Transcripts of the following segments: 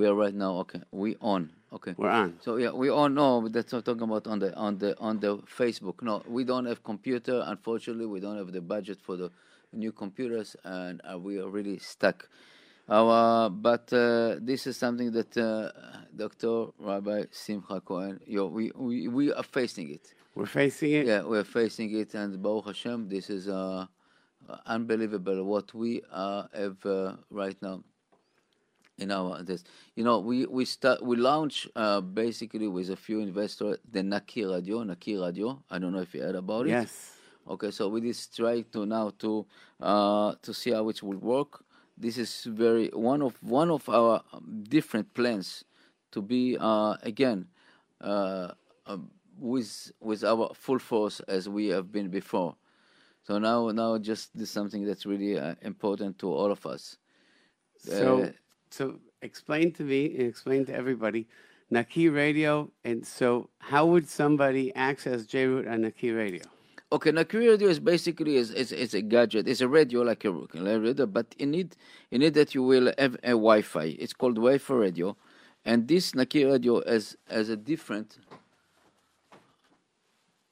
We are right now. Okay, we on. Okay. We're on. So yeah, we all know but that's what I'm talking about on the on the on the Facebook. No, we don't have computer. Unfortunately, we don't have the budget for the new computers, and uh, we are really stuck. Our, but uh, this is something that uh, Dr. Rabbi Simcha Cohen, you, we, we we are facing it. We're facing it. Yeah, we're facing it, and Baruch Hashem, this is uh, unbelievable what we uh, have uh, right now in our this. You know, we we start we launch uh, basically with a few investors the Naki Radio, Naki Radio. I don't know if you heard about it. Yes. Okay, so we just try to now to uh, to see how it will work. This is very one of one of our different plans to be uh, again uh, uh, with with our full force as we have been before. So now now just this is something that's really uh, important to all of us. So, Uh, so explain to me and explain to everybody, Naki Radio, and so how would somebody access JRoot on Naki Radio? Okay, Cree radio is basically is it's, it's a gadget. It's a radio like a radio, but in it, in it that you will have a Wi-Fi. It's called Wi-Fi radio, and this Naki radio has has a different.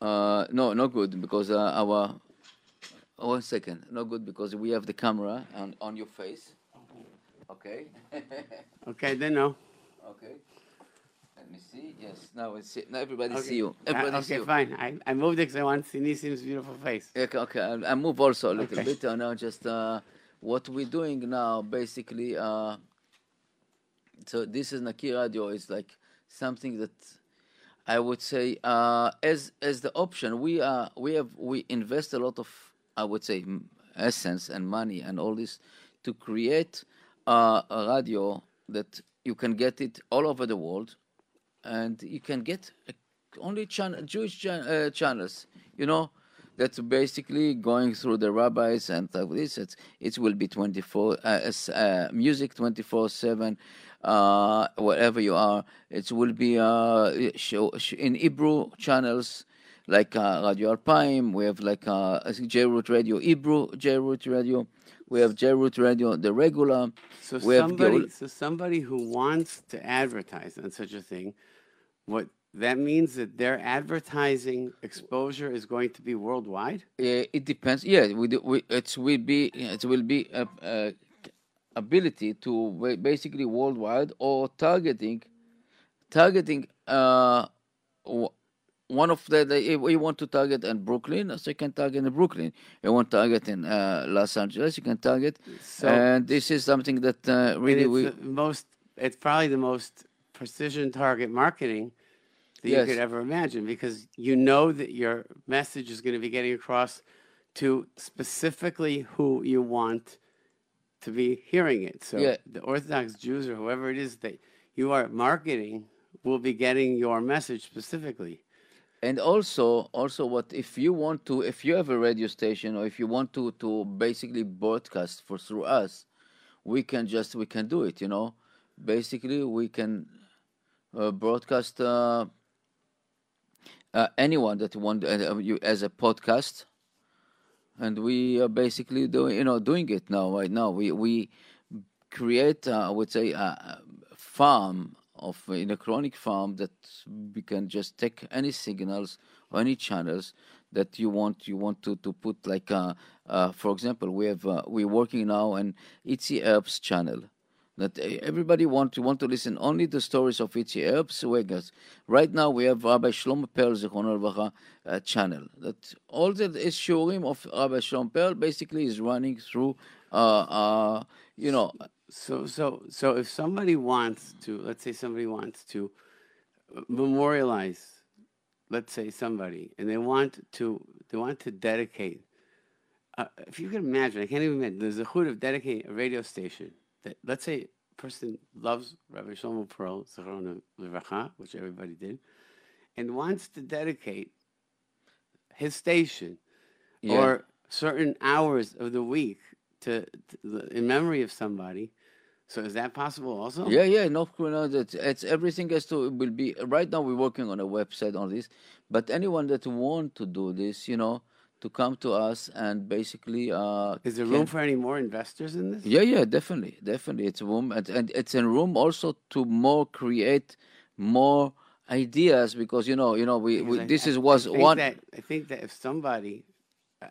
Uh, no, not good because uh, our. One second, not good because we have the camera on on your face. Okay. Okay, then no. okay. Let me see. Yes, now it's now everybody Okay. see you. Uh, Everybody see okay, you. fine. I, I moved it because I want to see Nissim's beautiful face. Okay, okay. I, I move also a little Okay. bit. Uh, now, just uh, what we're doing now, basically. Uh, so this is Naki Radio. Is like something that I would say uh, as as the option. We are we have we invest a lot of I would say essence and money and all this to create uh, a radio that you can get it all over the world and you can get a, only chan- Jewish chan- uh, channels, you know, that's basically going through the rabbis and stuff. This it's, it will be twenty four uh, uh, music twenty four seven, uh, wherever you are. It will be uh, show, in Hebrew channels like uh, Radio Alpaim. We have like uh, J-Root Radio Hebrew, J-Root Radio. We have J-Root Radio, the regular. So we somebody, so somebody who wants to advertise on such a thing, what that means that their advertising exposure is going to be worldwide. Uh, it depends. Yeah, we do, we it will be it will be a, a ability to basically worldwide or targeting targeting uh one of the, the you want to target in Brooklyn, so you can target in Brooklyn. You want to target in uh, Los Angeles, you can target. So- and this is something that uh, really it's we most. It's probably the most precision target marketing that Yes. you could ever imagine because you know that your message is going to be getting across to specifically who you want to be hearing it. So Yeah. the Orthodox Jews or whoever it is that you are marketing will be getting your message specifically. And also also what if you want to if you have a radio station or if you want to to basically broadcast for through us we can just we can do it you know? Basically we can uh, broadcast uh, uh, anyone that want uh, you as a podcast. And we are basically doing you know doing it now right now. We we create uh, i would say a a farm of in a chronic farm that we can just take any signals or any channels that you want you want to to put like uh, uh for example we have uh, we're working now on Itzy Herbs channel that uh, everybody want to want to listen only the stories of Itzy Herbs Vegas. Right now we have Rabbi Shlomo Perl uh, channel that all the shiurim of Rabbi Shlomo Perl basically is running through uh uh you know So, so, so if somebody wants to, let's say somebody wants to memorialize, let's say somebody, and they want to, they want to dedicate. Uh, if you can imagine, I can't even imagine. There's a hood of dedicating a radio station that, let's say, a person loves Rabbi Shlomo Pearl, Levracha, which everybody did, and wants to dedicate his station Yeah. or certain hours of the week to, to in memory of somebody. So is that possible also? Yeah, yeah, no, no, that it's everything has to will be right now. We're working on a website on this, but anyone that want to do this, you know, to come to us and basically. Uh, Is there can- room for any more investors in this? Yeah, yeah, definitely, definitely. It's a room, and, and it's a room also to more create more ideas because you know, you know, we, we I- this I- is was I one. That, I think that if somebody,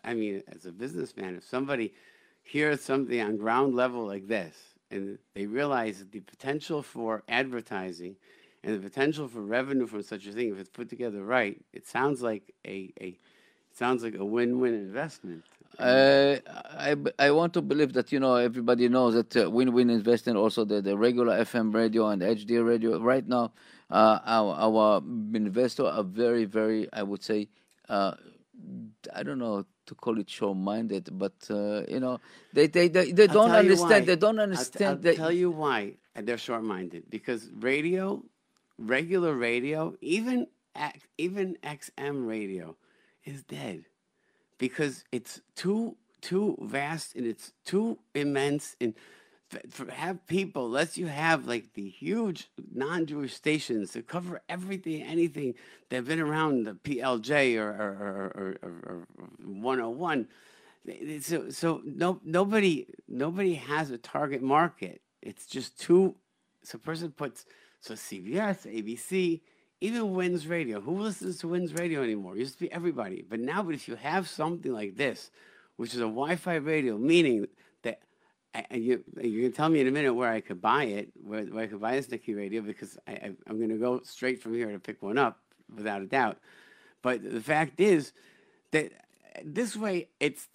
I mean, as a businessman, if somebody hears something on ground level like this, and they realize the potential for advertising and the potential for revenue from such a thing, if it's put together right, it sounds like a, a it sounds like a win-win investment. Uh, I, I want to believe that you know everybody knows that uh, win-win investing also the, the regular FM radio and HD radio right now uh, our our investors are very very I would say uh, I don't know to call it show-minded but uh, you know they they they, they don't understand they don't I'll t- understand I'll, tell you why they're short-minded because radio, regular radio, even even XM radio, is dead because it's too too vast and it's too immense and have people lets you have like the huge non-Jewish stations to cover everything, anything that've been around the PLJ or or, or, or, or, or 101. So, so no, nobody, nobody has a target market. It's just too. So, person puts so CBS, ABC, even Wins Radio. Who listens to Wins Radio anymore? It used to be everybody, but now, but if you have something like this, which is a Wi-Fi radio, meaning you you're gonna tell me in a minute where I could buy it, where, where I could buy this Nicky radio because I, I I'm gonna go straight from here to pick one up without a doubt. But the fact is that this way it's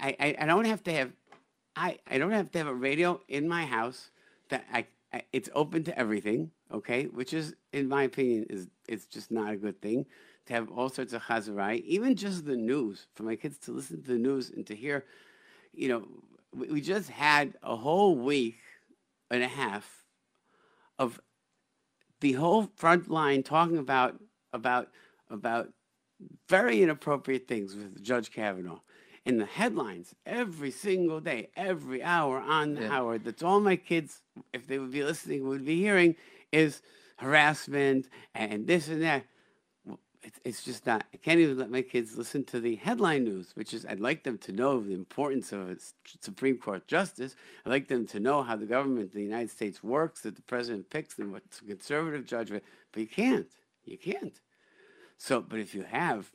I, I, I don't have to have I, I don't have to have a radio in my house that I, I it's open to everything, okay? Which is, in my opinion, is it's just not a good thing to have all sorts of chazarai, even just the news for my kids to listen to the news and to hear, you know, we, just had a whole week and a half of the whole front line talking about about about very inappropriate things with Judge Kavanaugh. In the headlines, every single day, every hour on the Yeah. hour, that's all my kids, if they would be listening, would be hearing is harassment and this and that. It's, it's just not, I can't even let my kids listen to the headline news, which is I'd like them to know the importance of a Supreme Court justice. I'd like them to know how the government of the United States works, that the president picks, and what's a conservative judgment. But you can't. You can't. So, but if you have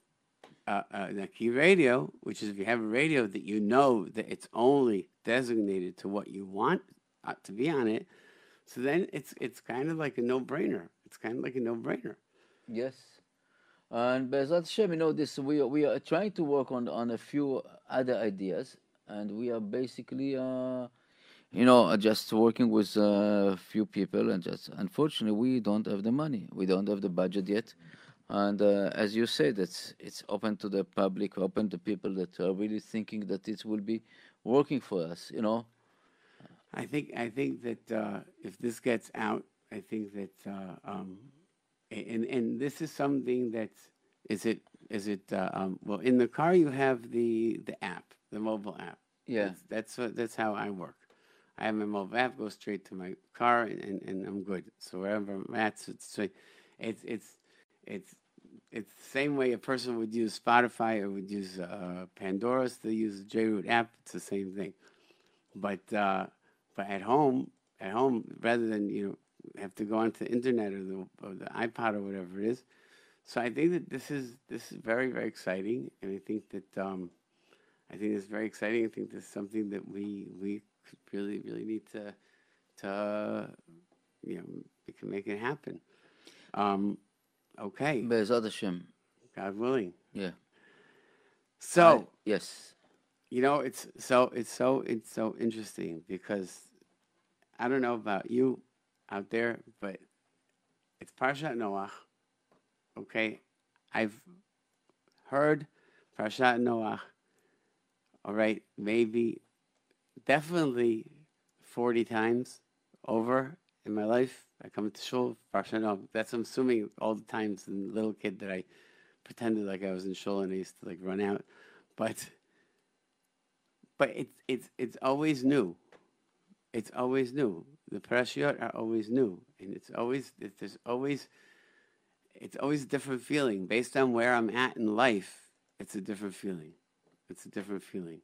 uh, uh, the key radio, which is if you have a radio that you know that it's only designated to what you want uh, to be on it, so then it's it's kind of like a no brainer. It's kind of like a no brainer. Yes. And Bezat Hashem, you know, this we are, we are trying to work on on a few other ideas, and we are basically, uh, you know, uh, just working with a few people, and just unfortunately we don't have the money, we don't have the budget yet, and uh, as you said, it's it's open to the public, open to people that are really thinking that it will be working for us, you know. I think I think that uh, if this gets out, I think that uh, um, and and this is something that is it is it uh, um, well in the car you have the the app, the mobile app. Yeah. That's that's, what, that's how I work. I have my mobile app, go straight to my car, and, and, and I'm good. So wherever I'm at, so it's it's it's it's it's the same way a person would use Spotify or would use uh, Pandora to use the JRoot app. It's the same thing. But uh, but at home, at home, rather than you know have to go onto the internet or the or the iPod or whatever it is. So I think that this is this is very very exciting, and I think that um, I think it's very exciting. I think this is something that we we really really need to to you know we can make it happen. Um, okay, Bezat Hashem, God willing. yeah. So. I- yes, You know, it's so it's so it's so interesting because I don't know about you out there, but it's Parshat Noach. Okay, I've heard Parshat Noach. All right, maybe, definitely, forty times over in my life. I come to shul Parshat Noach. That's I'm assuming all the times as a little kid that I pretended like I was in shul and I used to like run out, but but it's it's it's always new. It's always new. The parashiyot are always new, and it's always it- there's always it's always a different feeling based on where I'm at in life. It's a different feeling. It's a different feeling.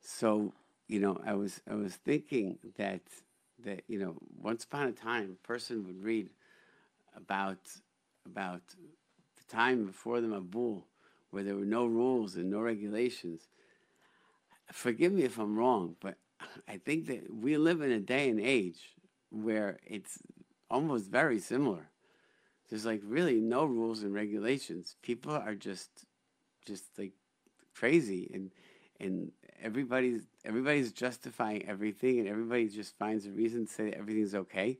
So, you know, I was I was thinking that that you know, once upon a time, a person would read about about the time before the Mabul, where there were no rules and no regulations. Forgive me if I'm wrong, but I think that we live in a day and age where it's almost very similar. There's like really no rules and regulations. People are just just like crazy and and everybody's everybody's justifying everything and everybody just finds a reason to say everything's okay.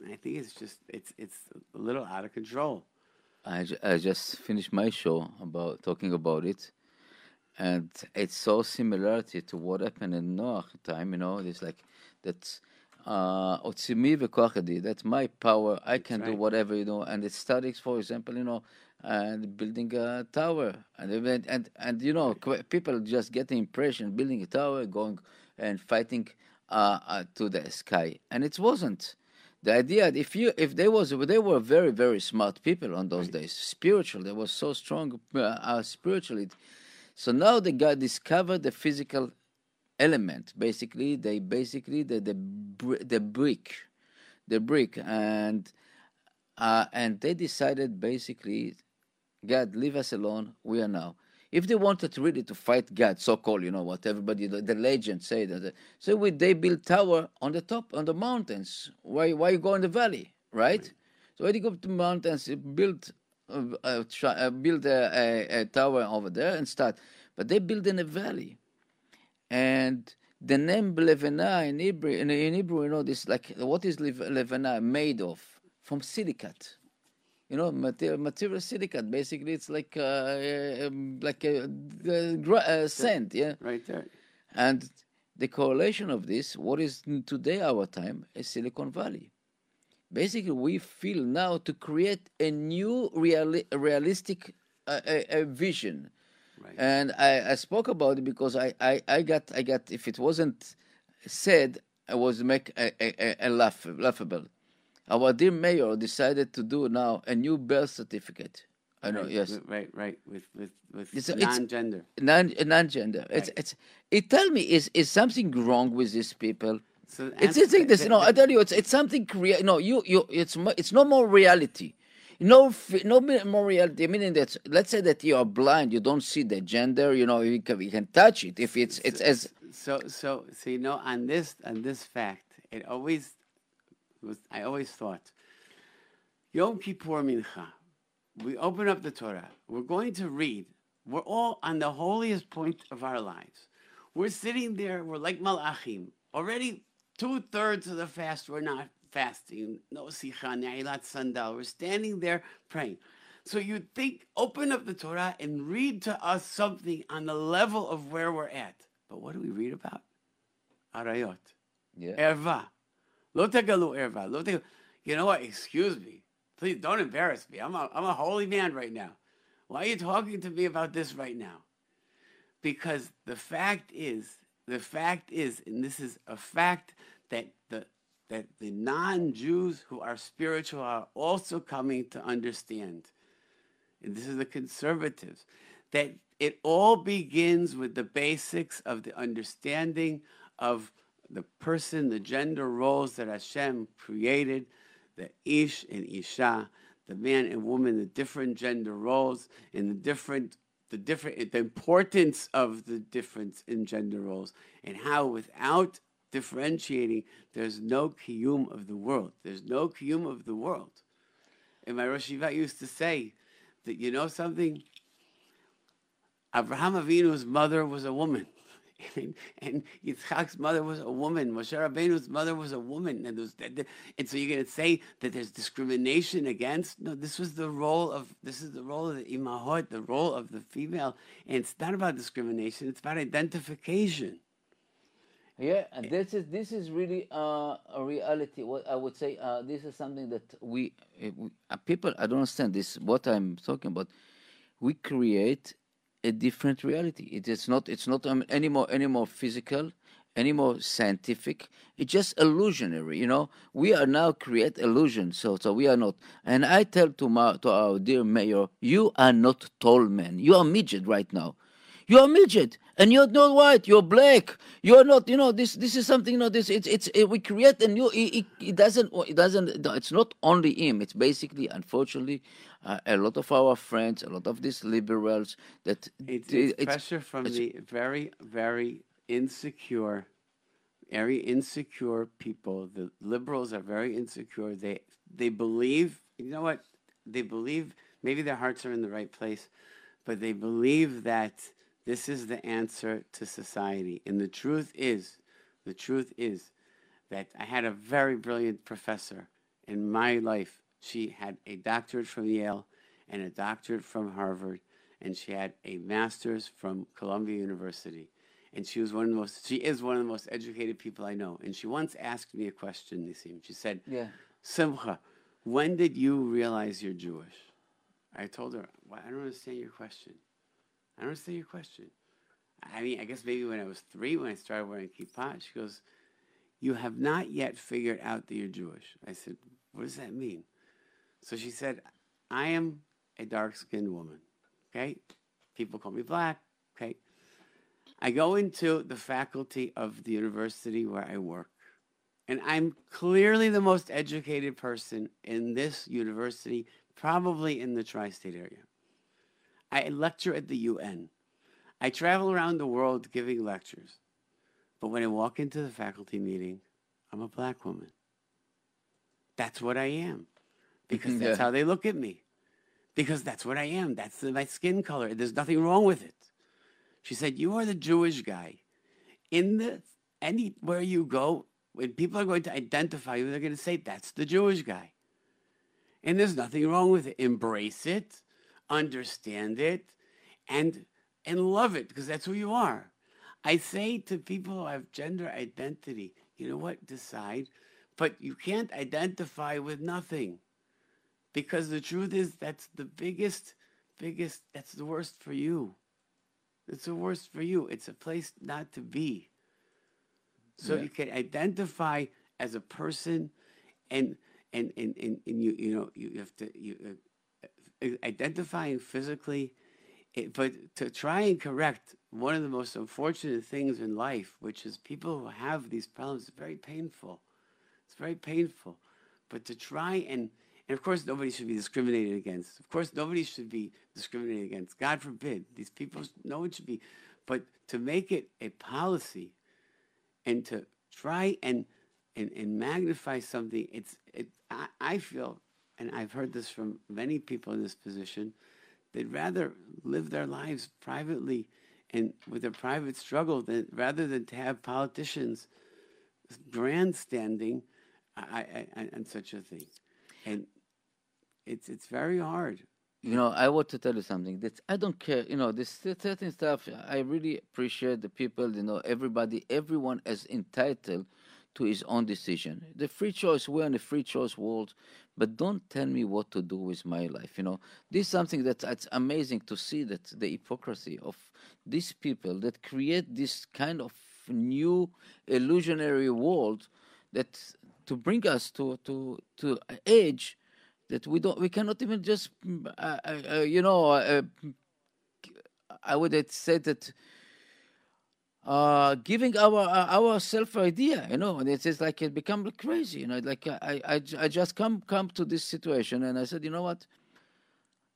And I think it's just it's it's a little out of control. I, I just finished my show about talking about it, and it's so similarity to what happened in Noah time. You know, it's like that's uh, otzimi v'kochadi. That's my power. I can do whatever you know. And it studies, for example, you know, and building a tower, and even- and and you know, people just get the impression building a tower, going and fighting uh, uh, to the sky, and it wasn't. The idea if you if they was they were very very smart people on those days, spiritual. They were so strong uh, uh, spiritually. So now they got discovered the physical element. Basically, they basically the the the brick, the brick, and uh, and they decided basically, God leave us alone. We are now. If they wanted really to fight God, so called, you know what everybody the, the legends say that. So we, they built tower on the top on the mountains. Why why you go in the valley, right? So when you go to the mountains, you build uh, uh, try, uh, build a, a, a tower over there and start. But they build in a valley and the name Levena in Hebrew, in, in Hebrew, you know, this like what is Lev- Levena made of? From silicate. You know, material, material silicate. Basically, it's like uh, um, like a, uh, uh, sand, yeah. Right there. And the correlation of this, what is today our time, is Silicon Valley. Basically, we feel now to create a new reali- realistic uh, a, a vision. Right. And I, I spoke about it because I, I, I got I got if it wasn't said, I was make a, a, a laugh laughable. Our dear mayor decided to do now a new birth certificate. I know, right, yes, Right, right. With with with It's- it's- non-gender. non non-gender. It's it's. It tell me is is something wrong with these people? So It's it's like this. No, I tell you, it's it's something crea- No, you you it's it's no more reality. No, no more reality. Meaning that let's say that you are blind, you don't see the gender. You know, you can, you can touch it if it's it's as So so so you know on this on this fact, it always was. I always thought Yom Kippur Mincha. We open up the Torah. We're going to read. We're all on the holiest point of our lives. We're sitting there. We're like malachim. Already two thirds of the fast. We're not fasting. No sicha, ne'ilat sandal. We're standing there praying. So you'd think, open up the Torah and read to us something on the level of where we're at. But what do we read about? Arayot. yeah. Erva. Lo tagalu erva. Lo tagalu. You know what? Excuse me. Please don't embarrass me. I'm a, I'm a holy man right now. Why are you talking to me about this right now? Because the fact is, the fact is, and this is a fact that the that the non-Jews who are spiritual are also coming to understand. And this is the conservatives, that it all begins with the basics of the understanding of the person, the gender roles that Hashem created, the Ish and Isha, the man and woman, the different gender roles, and the different the different the importance of the difference in gender roles, and how without differentiating, there's no kiyum of the world. There's no kiyum of the world. And my Rosh Yeshiva used to say that you know something. Abraham Avinu's mother was a woman. And, and Yitzchak's mother was a woman. Moshe Rabbeinu's mother was a woman. And, there's- and so you're going to say that there's discrimination against? No, this was the role of, this is the role of the imahot, the role of the female. And it's not about discrimination, it's about identification. Yeah, and this is this is really uh, a reality. What I would say, uh, this is something that we, uh, we uh, people. I don't understand this. What I'm talking about, we create a different reality. It is not. It's not um, any more any more physical, any more scientific. It's just illusionary. You know, we are now create illusion. So so we are not. And I tell to my to our dear mayor, you are not tall man. You are midget right now. You're a midget, and you're not white. You're black. You're not. You know this. This is something. You know this. It's. It's. It, we create a new. It, it, it doesn't. It doesn't. It's not only him. It's basically, unfortunately, uh, a lot of our friends, a lot of these liberals that. It's, it's pressure from the very, very insecure, very insecure people. The liberals are very insecure. They they believe. You know what? They believe. Maybe their hearts are in the right place, but they believe that this is the answer to society. And the truth is, the truth is that I had a very brilliant professor in my life. She had a doctorate from Yale and a doctorate from Harvard, and she had a master's from Columbia University. And she was one of the most, she is one of the most educated people I know. And she once asked me a question, Nissim. She said, Yeah. Simcha, when did you realize you're Jewish? I told her, well, I don't understand your question. I don't understand your question. I mean, I guess maybe when I was three, when I started wearing kippah, she goes, You have not yet figured out that you're Jewish. I said, What does that mean? So she said, I am a dark skinned woman. Okay? People call me black. Okay? I go into the faculty of the university where I work, and I'm clearly the most educated person in this university, probably in the tri state area. I lecture at the UN. I travel around the world giving lectures. But when I walk into the faculty meeting, I'm a black woman. That's what I am. Because that's Yeah. how they look at me. Because that's what I am. That's my skin color. There's nothing wrong with it. She said, You are the Jewish guy. In the anywhere you go, when people are going to identify you, they're going to say, That's the Jewish guy. And there's nothing wrong with it. Embrace it, understand it, and and love it because that's who you are. I say to people who have gender identity, you know what? Decide, but you can't identify with nothing. Because the truth is that's the biggest, biggest, that's the worst for you. It's the worst for you. It's a place not to be. So Yeah. you can identify as a person and and and, and, and you you know you have to you uh, identifying physically it, but to try and correct one of the most unfortunate things in life which is people who have these problems is very painful. It's very painful. But to try and and of course nobody should be discriminated against. Of course nobody should be discriminated against. God forbid. These people no one should be. But to make it a policy and to try and and, and magnify something it's it I, I feel and i've heard this from many people in this position they'd rather live their lives privately and with a private struggle than rather than to have politicians grandstanding I, I, I, such a thing and it's it's very hard you know, I want to tell you something that I don't care. You know, this certain stuff. I really appreciate the people. You know, everybody, everyone is entitled to his own decision. The free choice. We're in a free choice world, but don't tell me what to do with my life. You know, this is something that it's amazing to see that the hypocrisy of these people that create this kind of new illusionary world that to bring us to to to age that we don't we cannot even just mm, uh, uh, uh, you know uh, I would have said that uh, giving our uh, our self idea, you know, and it's just like it become crazy, you know, like I, I I just come come to this situation and I said, you know what,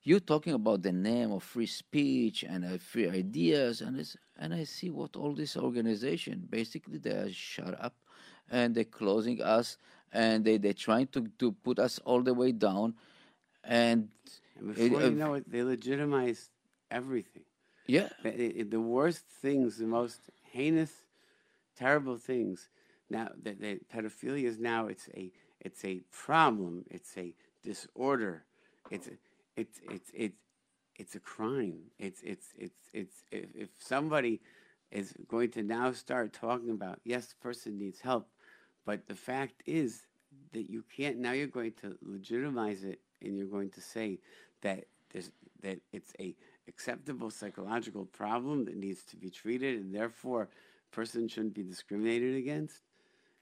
you talking about the name of free speech and uh, free ideas and it's, and I see what all this organization basically they are shut up and they're closing us and they they're trying to to put us all the way down and it- before uh, you know it they legitimize everything. Yeah. It- the worst things, the most heinous, terrible things. Now that the pedophilia is now it's a it's a problem. It's a disorder. It's a, it's it's it's it's a crime. It's it's it's it's if, if somebody is going to now start talking about yes, the person needs help, but the fact is that you can't now you're going to legitimize it and you're going to say that there's that it's a acceptable psychological problem that needs to be treated and therefore person shouldn't be discriminated against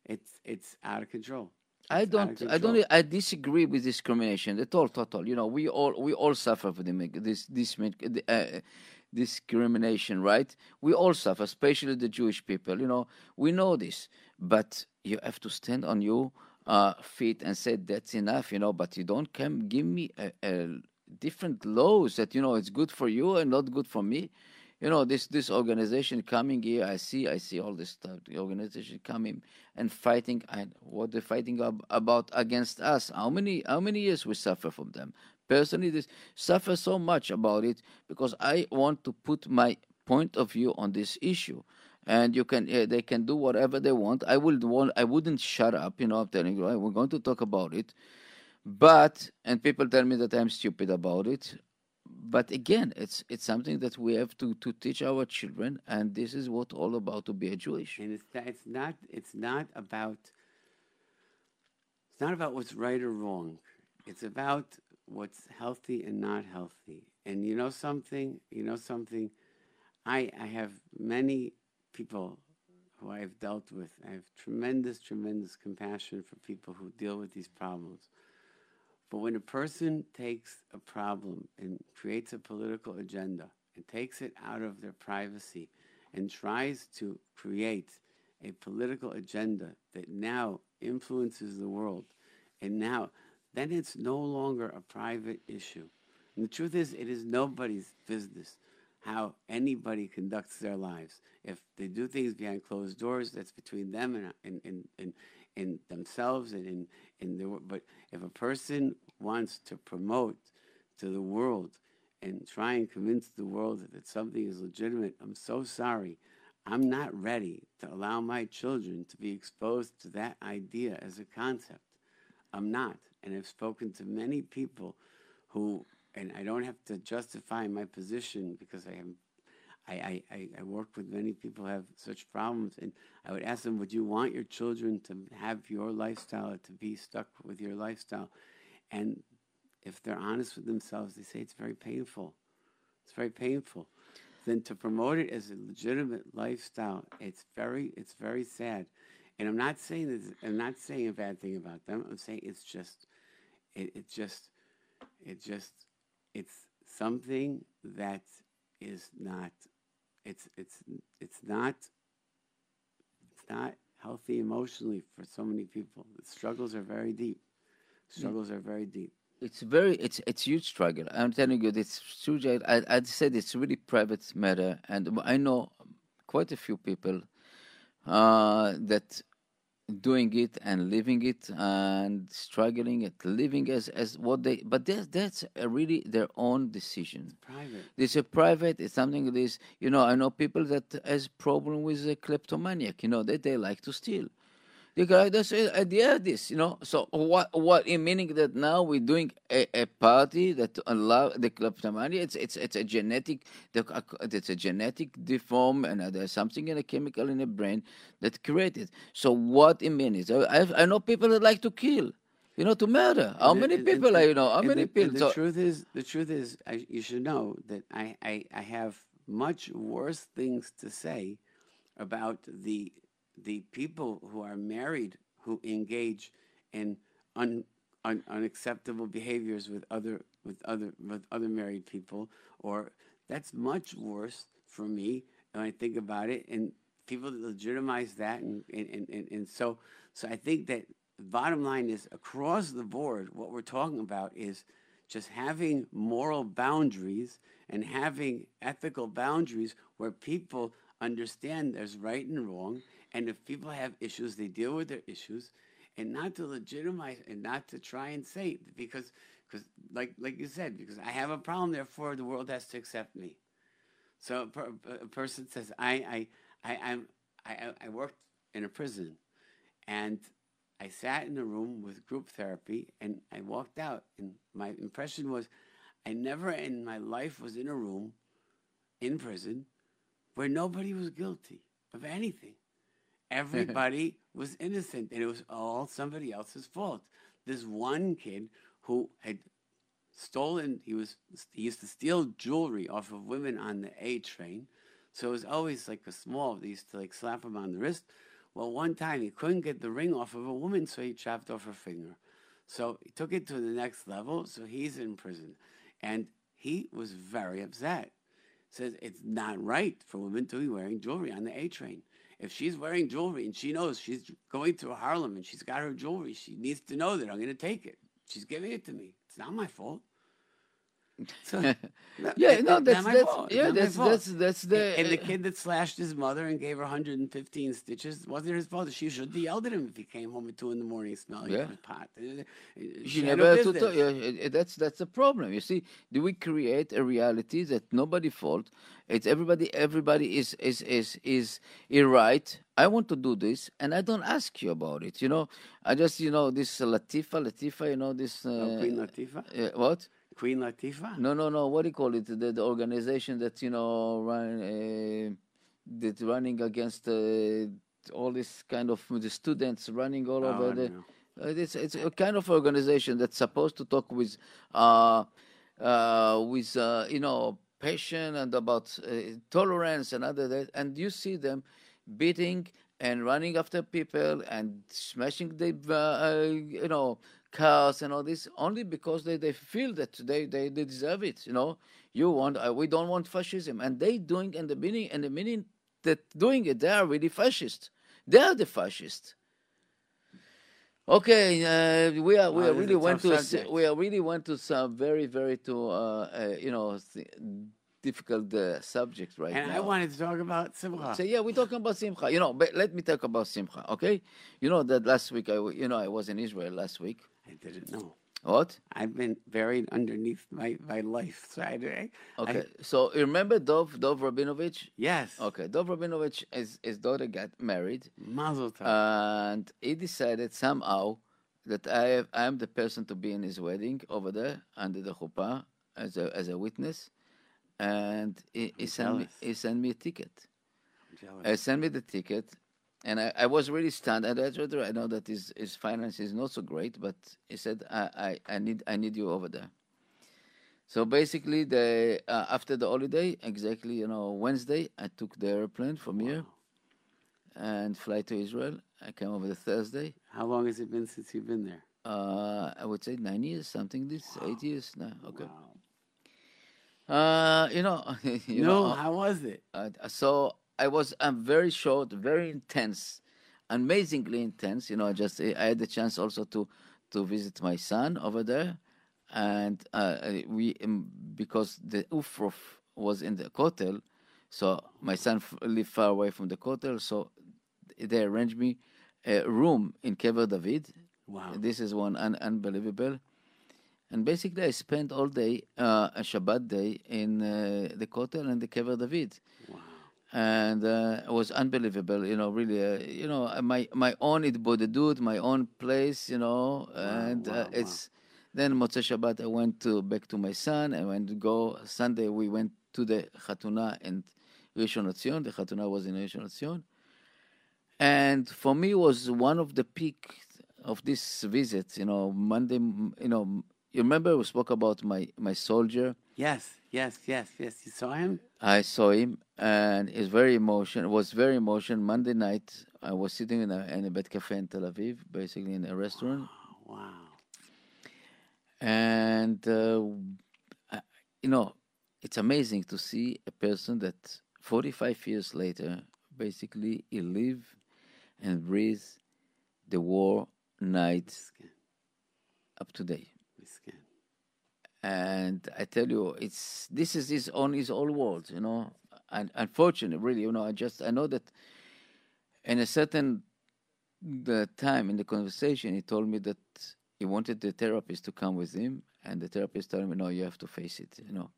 it's it's out of control I It's don't. I don't. I disagree with discrimination at all. Total. You know, we all we all suffer from the, this this uh, discrimination, right? We all suffer, especially the Jewish people. You know, we know this, but you have to stand on your uh, feet and say that's enough. You know, but you don't come give me a, a different laws that you know it's good for you and not good for me. You know this this organization coming here i see i see all this stuff the organization coming and fighting and what they're fighting ab- about against us. How many how many years we suffer from them? Personally this suffer so much about it because i want to put my point of view on this issue. And you can uh, they can do whatever they want. I would want i wouldn't shut up you know i'm telling you right? we're going to talk about it but and people tell me that i'm stupid about it but again, it's it's something that we have to, to teach our children, and this is what all about to be a Jewish. And it's it's not it's not about it's not about what's right or wrong. It's about what's healthy and not healthy. And you know something, you know something. I I have many people who I've dealt with. I have tremendous, tremendous compassion for people who deal with these problems. But when a person takes a problem and creates a political agenda and takes it out of their privacy and tries to create a political agenda that now influences the world, and now then it's no longer a private issue. And the truth is, it is nobody's business how anybody conducts their lives. If they do things behind closed doors, that's between them and, and, and, and, in themselves and in, in their but if a person wants to promote to the world and try and convince the world that something is legitimate i'm so sorry i'm not ready to allow my children to be exposed to that idea as a concept i'm not and i've spoken to many people who and i don't have to justify my position because i am I, I, I work with many people who have such problems, and I would ask them, would you want your children to have your lifestyle or to be stuck with your lifestyle? And if they're honest with themselves, they say it's very painful. It's very painful. Then to promote it as a legitimate lifestyle, it's very, it's very sad. And I'm not saying this, I'm not saying a bad thing about them. I'm saying it's just, it, it just, it just, it's something that is not it's it's it's not it's not healthy emotionally for so many people. The struggles are very deep. Struggles are very deep. It's very it's it's huge struggle. I'm telling you, it's huge. I I said it's really private matter, and I know quite a few people uh, that doing it and living it and struggling at living as as what they but that's that's really their own decision it's private it's a private it's something that is you know i know people that has problem with a kleptomaniac you know that they like to steal the guy that's idea this you know? So what what in meaning that now we're doing a, a party that allow the kleptomania it's it's it's a genetic uh, it's a genetic deform and uh, there's something in a chemical in the brain that created so what it means I, I know people that like to kill you know to murder. How and many the, people are you know? How many the, people the so, truth is the truth is I, you should know that I, I i have much worse things to say about the the people who are married who engage in un, un, unacceptable behaviors with other with other with other married people, or that's much worse for me when I think about it. And people legitimize that, and and, and, and so so I think that bottom line is across the board, what we're talking about is just having moral boundaries and having ethical boundaries where people understand there's right and wrong and if people have issues, they deal with their issues, and not to legitimize and not to try and say because because like like you said because I have a problem, therefore the world has to accept me. So a, per, a person says I I I I'm, I I worked in a prison, and I sat in a room with group therapy, and I walked out, and my impression was I never in my life was in a room in prison where nobody was guilty of anything. Everybody was innocent, and it was all somebody else's fault. This one kid who had stolen, he was he used to steal jewelry off of women on the A train, so it was always like a small. They used to like slap him on the wrist. Well, one time he couldn't get the ring off of a woman, so he chopped off her finger. So he took it to the next level. So he's in prison, and he was very upset. says it's not right for women to be wearing jewelry on the A train. If she's wearing jewelry and she knows she's going through Harlem and she's got her jewelry, she needs to know that I'm going to take it. She's giving it to me. It's not my fault. So, yeah, no, that's that's fault. Yeah, that's that's that's the And the kid that slashed his mother and gave her 115 stitches wasn't his fault. She should have yelled at him if he came home at two in the morning smelling Yeah. pot. She, she never to tell- yeah, that's that's the problem you see do we create a reality that nobody fault it's everybody everybody is is is is right i want to do this and i don't ask you about it you know i just you know this latifa latifa you know this uh, Oh, Queen Latifah? uh, what Queen Latifah? no no no what do you call it the, the organization that you know run uh, that running against uh, all this kind of the students running all Oh, over the know. uh, It's it's a kind of organization that's supposed to talk with, uh, uh, with uh, you know, passion and about uh, tolerance and other that, and you see them beating and running after people and smashing the you know cars and all this only because they, they feel that they, they, they deserve it. You know, you want uh, we don't want fascism, and they doing and the meaning and the meaning that doing it they are really fascist. They are the fascists. Okay, uh, we are we are really went to subject. we are really went to some very very to uh, uh, you know th- difficult uh, subject right And now. I wanted to talk about Simcha. So yeah, we're talking about Simcha. You know, but let me talk about Simcha. Okay, you know that last week I you know I was in Israel last week. I didn't know. What? I've been buried underneath my, my life. So I, eh? I, Okay, I- so you remember Dov Dov Rabinovich? yes. Okay, Dov Rabinovich his his daughter got married. Mazel tov. and he decided somehow that I have, I am the person to be in his wedding over there under the chuppah as a as a witness, and he, he sent me he sent me a ticket. I'm jealous. He sent me the ticket, and I, I was really stunned. I I know that his his finance is not so great, but he said I, I, I need I need you over there. So basically, the uh, after the holiday, exactly you know Wednesday, I took the airplane from here and fly to Israel. I came over the Thursday. How long has it been since you've been there? Uh, I would say nine years, something this, eight years. No, okay. Wow. Uh, you know, you no, know, how was it? uh, so I was I'm very short, very intense, amazingly intense. You know, I just I had the chance also to to visit my son over there, and uh, we um, because the Ufruf was in the hotel, so my son lived far away from the hotel, so they arranged me a room in Kever David. Wow. This is one un- unbelievable. And basically, I spent all day, uh, a Shabbat day, in uh, the Kotel and the Kever David. Wow. And uh, it was unbelievable, you know, really, uh, you know, uh, my, my own Hitbodedut, my own place, you know, and wow, uh, wow. it's, then Motzei Shabbat, I went to back to my son. I went to go, Sunday, we went to the Chatuna in Rishon LeZion. The Chatuna was in Rishon LeZion. And for me, was one of the peak of this visit, you know, Monday, you know, you remember we spoke about my, my soldier. Yes, yes, yes, yes. You saw him? I saw him, and it's very emotional. Was very emotional. Monday night, I was sitting in a, in a Bet Cafe in Tel Aviv, basically in a restaurant, Oh, wow. and uh, I- you know, it's amazing to see a person that 45 years later, basically, he live and breathe the war night up to date. And I tell you, it's this is his own his whole world, you know. And unfortunately, really, you know, I just I know that in a certain the time in the conversation, he told me that he wanted the therapist to come with him, and the therapist told me, "No, you have to face it," you know.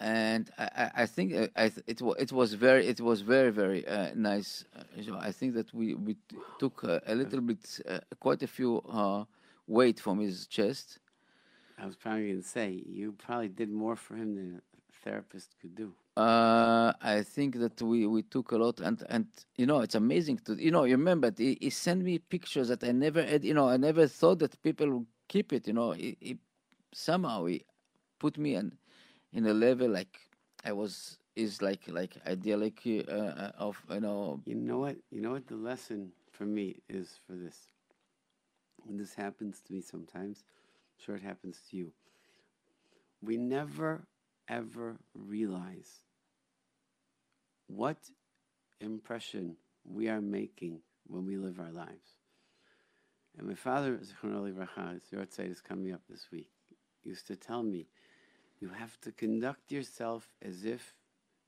And I, I, I think uh, I, it, wa- it was very it was very very uh, nice. Uh, I think that we we took uh, a little bit uh, quite a few uh, weight from his chest. I was probably going to say, you probably did more for him than a therapist could do. Uh, I think that we, we took a lot, and, and you know it's amazing to you know you remember he, he sent me pictures that I never had you know I never thought that people would keep it you know he, he somehow he put me in in a level like I was is like like idyllic uh, uh, of you know You know what? You know what the lesson for me is for this? This happens to me sometimes, I'm sure it happens to you. we never ever realize what impression we are making when we live our lives. And my father, Zichrono Livracha, his Yahrzeit is coming up this week, used to tell me, you have to conduct yourself as if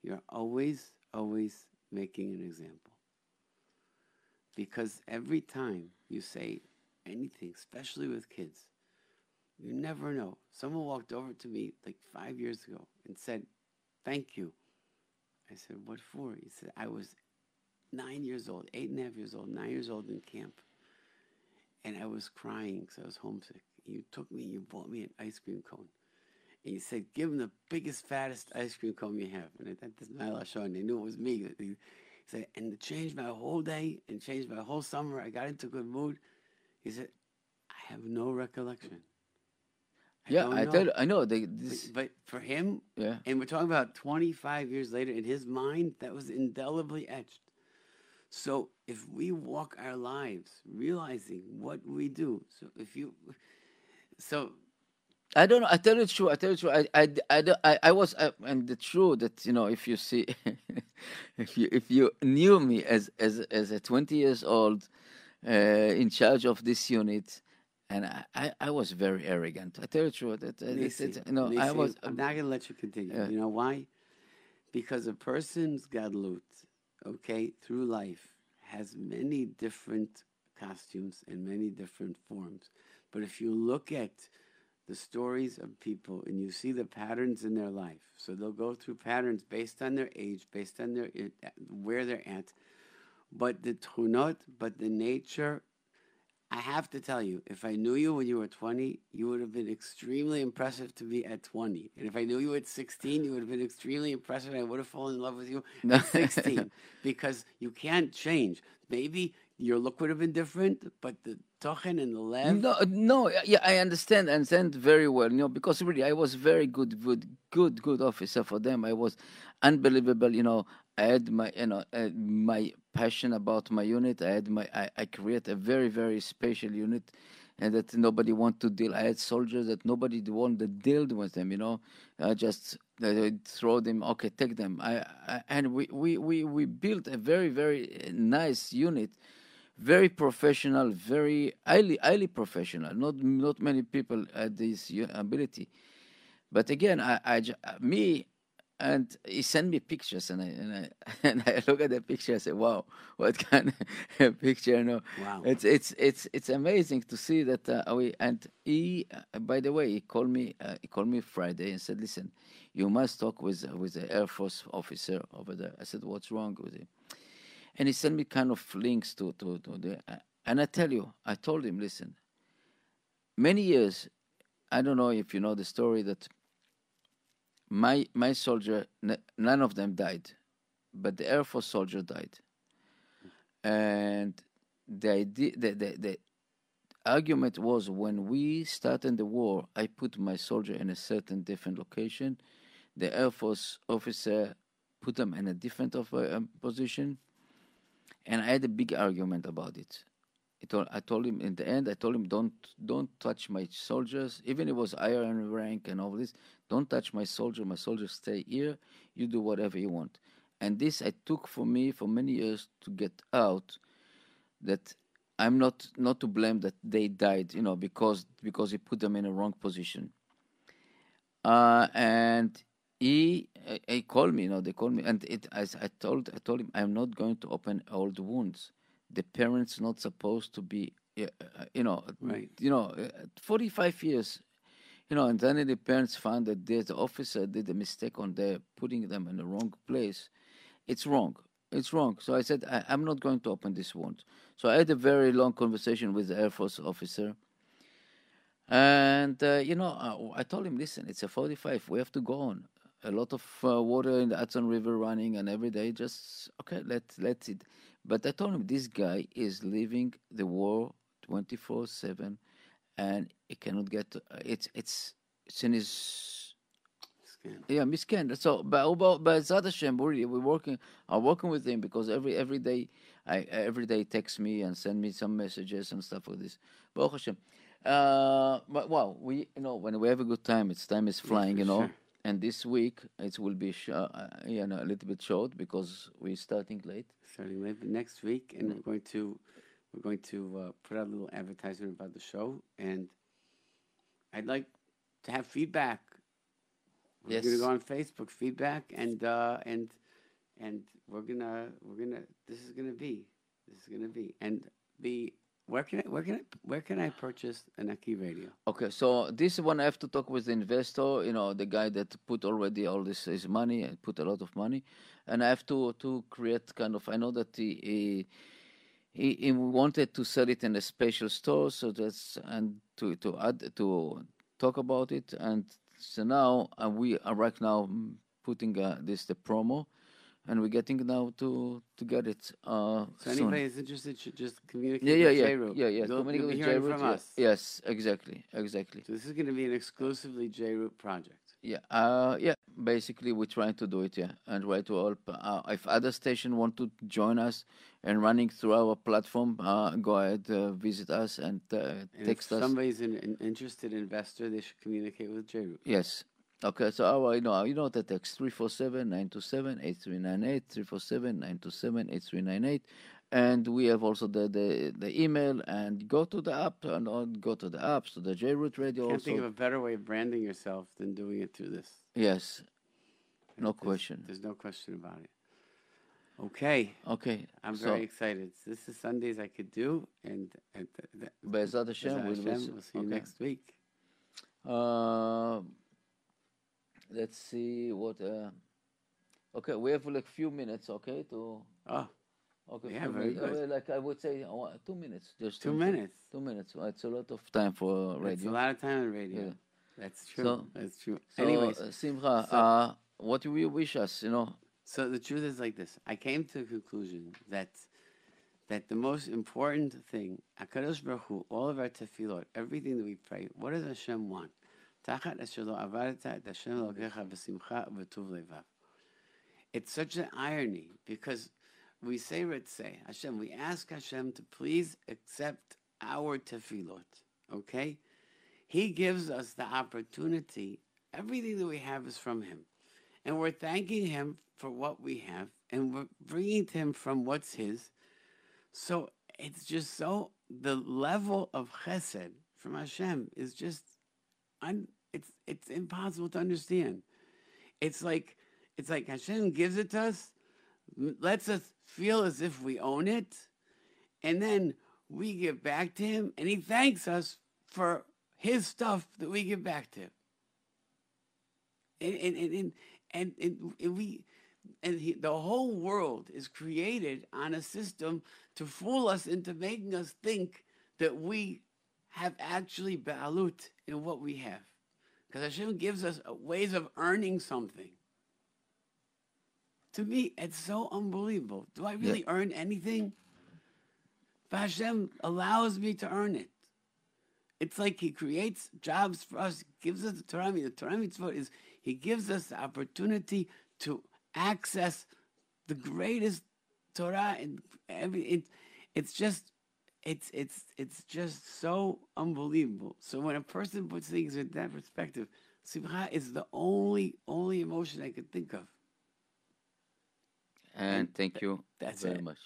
you're always, always making an example. Because every time you say anything, especially with kids, you never know. Someone walked over to me like five years ago and said, Thank you. I said, What for? He said, I was nine years old, eight and a half years old, nine years old in camp. And I was crying because I was homesick. You took me you bought me an ice cream cone. And you said, Give him the biggest, fattest ice cream cone you have. And I thought, This is my Lashon. They knew it was me. He said, And it changed my whole day and changed my whole summer. I got into a good mood. He said, I have no recollection. I yeah, I know. tell I know they, But, this. but for him, Yeah, and we're talking about 25 years later, in his mind, that was indelibly etched. So if we walk our lives realizing what we do, so if you, so I don't know. I tell you the truth. I tell you the truth. I, I, I, don't- I, I was, I, and the truth that you know, if you see, if you, if you knew me as, as, as a twenty years old, uh, in charge of this unit, and I, I, I was very arrogant. I tell you the truth. That, uh, it's, Nisi, it's, you know, I was. I'm not going to let you continue. You know why? Because a person's gadlut, okay, through life, has many different costumes and many different forms. But if you look at the stories of people and you see the patterns in their life, so they'll go through patterns based on their age, based on their where they're at. But the tunot, but the nature I have to tell you, if I knew you when you were 20, you would have been extremely impressive to me at 20. And if I knew you at 16, you would have been extremely impressive. And I would have fallen in love with you at 16 because you can't change. Maybe your look would have been different, but the tochen and the lev. No, no, yeah, I understand, I understand very well. You know, because really, I was very good, good, good, good officer for them. I was unbelievable. You know, I had my, you know, uh, my passion about my unit. I had my, I, I create a very, very special unit, and that nobody want to deal. I had soldiers that nobody want to deal with them. You know, I just uh, throw them. Okay, take them. I, I and we, we, we, we built a very, very nice unit very professional, very highly highly professional. Not not many people had this ability, but again, I, I me and he sent me pictures, and I and I and I look at the picture. I say, "Wow, what kind of picture?" You know, Wow. it's it's it's it's amazing to see that uh, we and he. Uh, by the way, he called me. Uh, he called me Friday and said, "Listen, you must talk with with the Air Force officer over there." I said, "What's wrong with him?" and he sent me kind of links to to, to the and I tell you, I told him, listen, many years, I don't know if you know the story that my my soldier, n- none of them died, but the Air Force soldier died, and the idea, the, the, the argument was when we started the war, I put my soldier in a certain different location, the Air Force officer put them in a different of, uh, position. And I had a big argument about it. I told him in the end. I told him, "Don't, don't touch my soldiers. Even it was iron rank and all this, don't touch my soldier. My soldiers stay here. You do whatever you want." And this I took for me for many years to get out that I'm not not to blame that they died, you know, because because he put them in a wrong position. Uh, and he he called me, you know, they called me, and it as I told I told him I'm not going to open old wounds. The parents not supposed to be, uh, uh, you know, Right. you know, uh, 45 years, you know, and then the parents found that the officer did a mistake on their putting them in the wrong place. It's wrong. It's wrong. So I said I, I'm not going to open this wound. So I had a very long conversation with the Air Force officer. And uh, you know, I, I told him, listen, it's a 45. We have to go on. A lot of uh, water in the Hudson River running, and every day, just okay, let let it. But I told him this guy is living the war 24/7, and he cannot get. To, it's it's it's in his Scan. yeah, miscan. So, but but but Hashem, we we're working. I'm working with him because every every day, I every day text me and send me some messages and stuff like this. Baruch Hashem. Uh, but well, we you know when we have a good time, it's time is flying, you know. sure. And this week it will be sh- uh, uh, you know a little bit short because we're starting late. starting late next week, and we're going to we're going to uh, put out a little advertisement about the show, and I'd like to have feedback. We're gonna go on Facebook feedback, and uh, and and we're gonna we're gonna this is gonna be this is gonna be and the where can I where can I where can I purchase an Aki radio? Okay, so this one I have to talk with the investor, you know, the guy that put already all this his money and put a lot of money, and I have to to create kind of. I know that he he, he, wanted to sell it in a special store, so that's and to to add to talk about it, and so now uh, we are right now mm, putting uh, this the promo, and we're getting now to to get it uh So soon. anybody is interested should just communicate Yeah, yeah, with yeah, J-Root. yeah, yeah. You'll, Communicate you'll be with hearing J-Root, from yeah. us. Yes, exactly, exactly. So this is going to be an exclusively J-Root project. Yeah, uh, yeah. Basically, we're trying to do it, yeah, and try to help. Uh, if other station want to join us and running through our platform, uh, go ahead, uh, visit us and uh, And text if us. somebody's an, an interested investor, they should communicate with J-Root. Yes. Okay, so our, you know, you know the text 347-927-8398, 347-927-8398. And we have also the, the, the email and go to the app and go to the apps, to the J-Root Radio Can't also. think of a better way of branding yourself than doing it through this. yes, no There's- question. There's no question about it. Okay, Okay, I'm so very excited. This is Sundays I could do, and, and th- th- Be'ezrat Hashem, Bezrat we'll, Hashem, we'll, we'll see you next week. Uh, let's see what. Uh, okay, we have like few minutes. Okay, to Oh, okay, Yeah, very minutes. good. Uh, like I would say, uh, two minutes. Just two to- minutes. Two minutes. Well, It's a lot of time for That's a radio. lot of time on radio. Yeah. That's true. So- That's true. So, Anyways, uh, Simcha, so- uh, what do you wish us? You know, So the truth is like this. I came to the conclusion that that the most important thing, Hakadosh Baruch Hu, all of our tefillot, everything that we pray, what does Hashem want? Tachat asher lo avarta et Hashem elokecha v'simcha v'tuv levav. It's such an irony because we say Ritzeh, Hashem, we ask Hashem to please accept our tefillot, okay? He gives us the opportunity. Everything that we have is from Him. And we're thanking Him for what we have, and we're bringing to Him from what's His. So it's just so, the level of chesed from Hashem is just, un, it's, it's impossible to understand. It's like, it's like Hashem gives it to us, lets us feel as if we own it, and then we give back to Him, and He thanks us for His stuff that we give back to Him and and and and, and, and, we and he, the whole world is created on a system to fool us into making us think that we have actually ba'alut in what we have. Because Hashem gives us ways of earning something. To me, it's so unbelievable. Do I really earn anything? But Hashem allows me to earn it. It's like He creates jobs for us, gives us the Torah. The Torah mitzvot is He gives us the opportunity to access the greatest Torah and every. It, it's just, it's it's it's just so unbelievable. So when a person puts things in that perspective, simcha is the only only emotion I could think of. and thank you that's very it. much.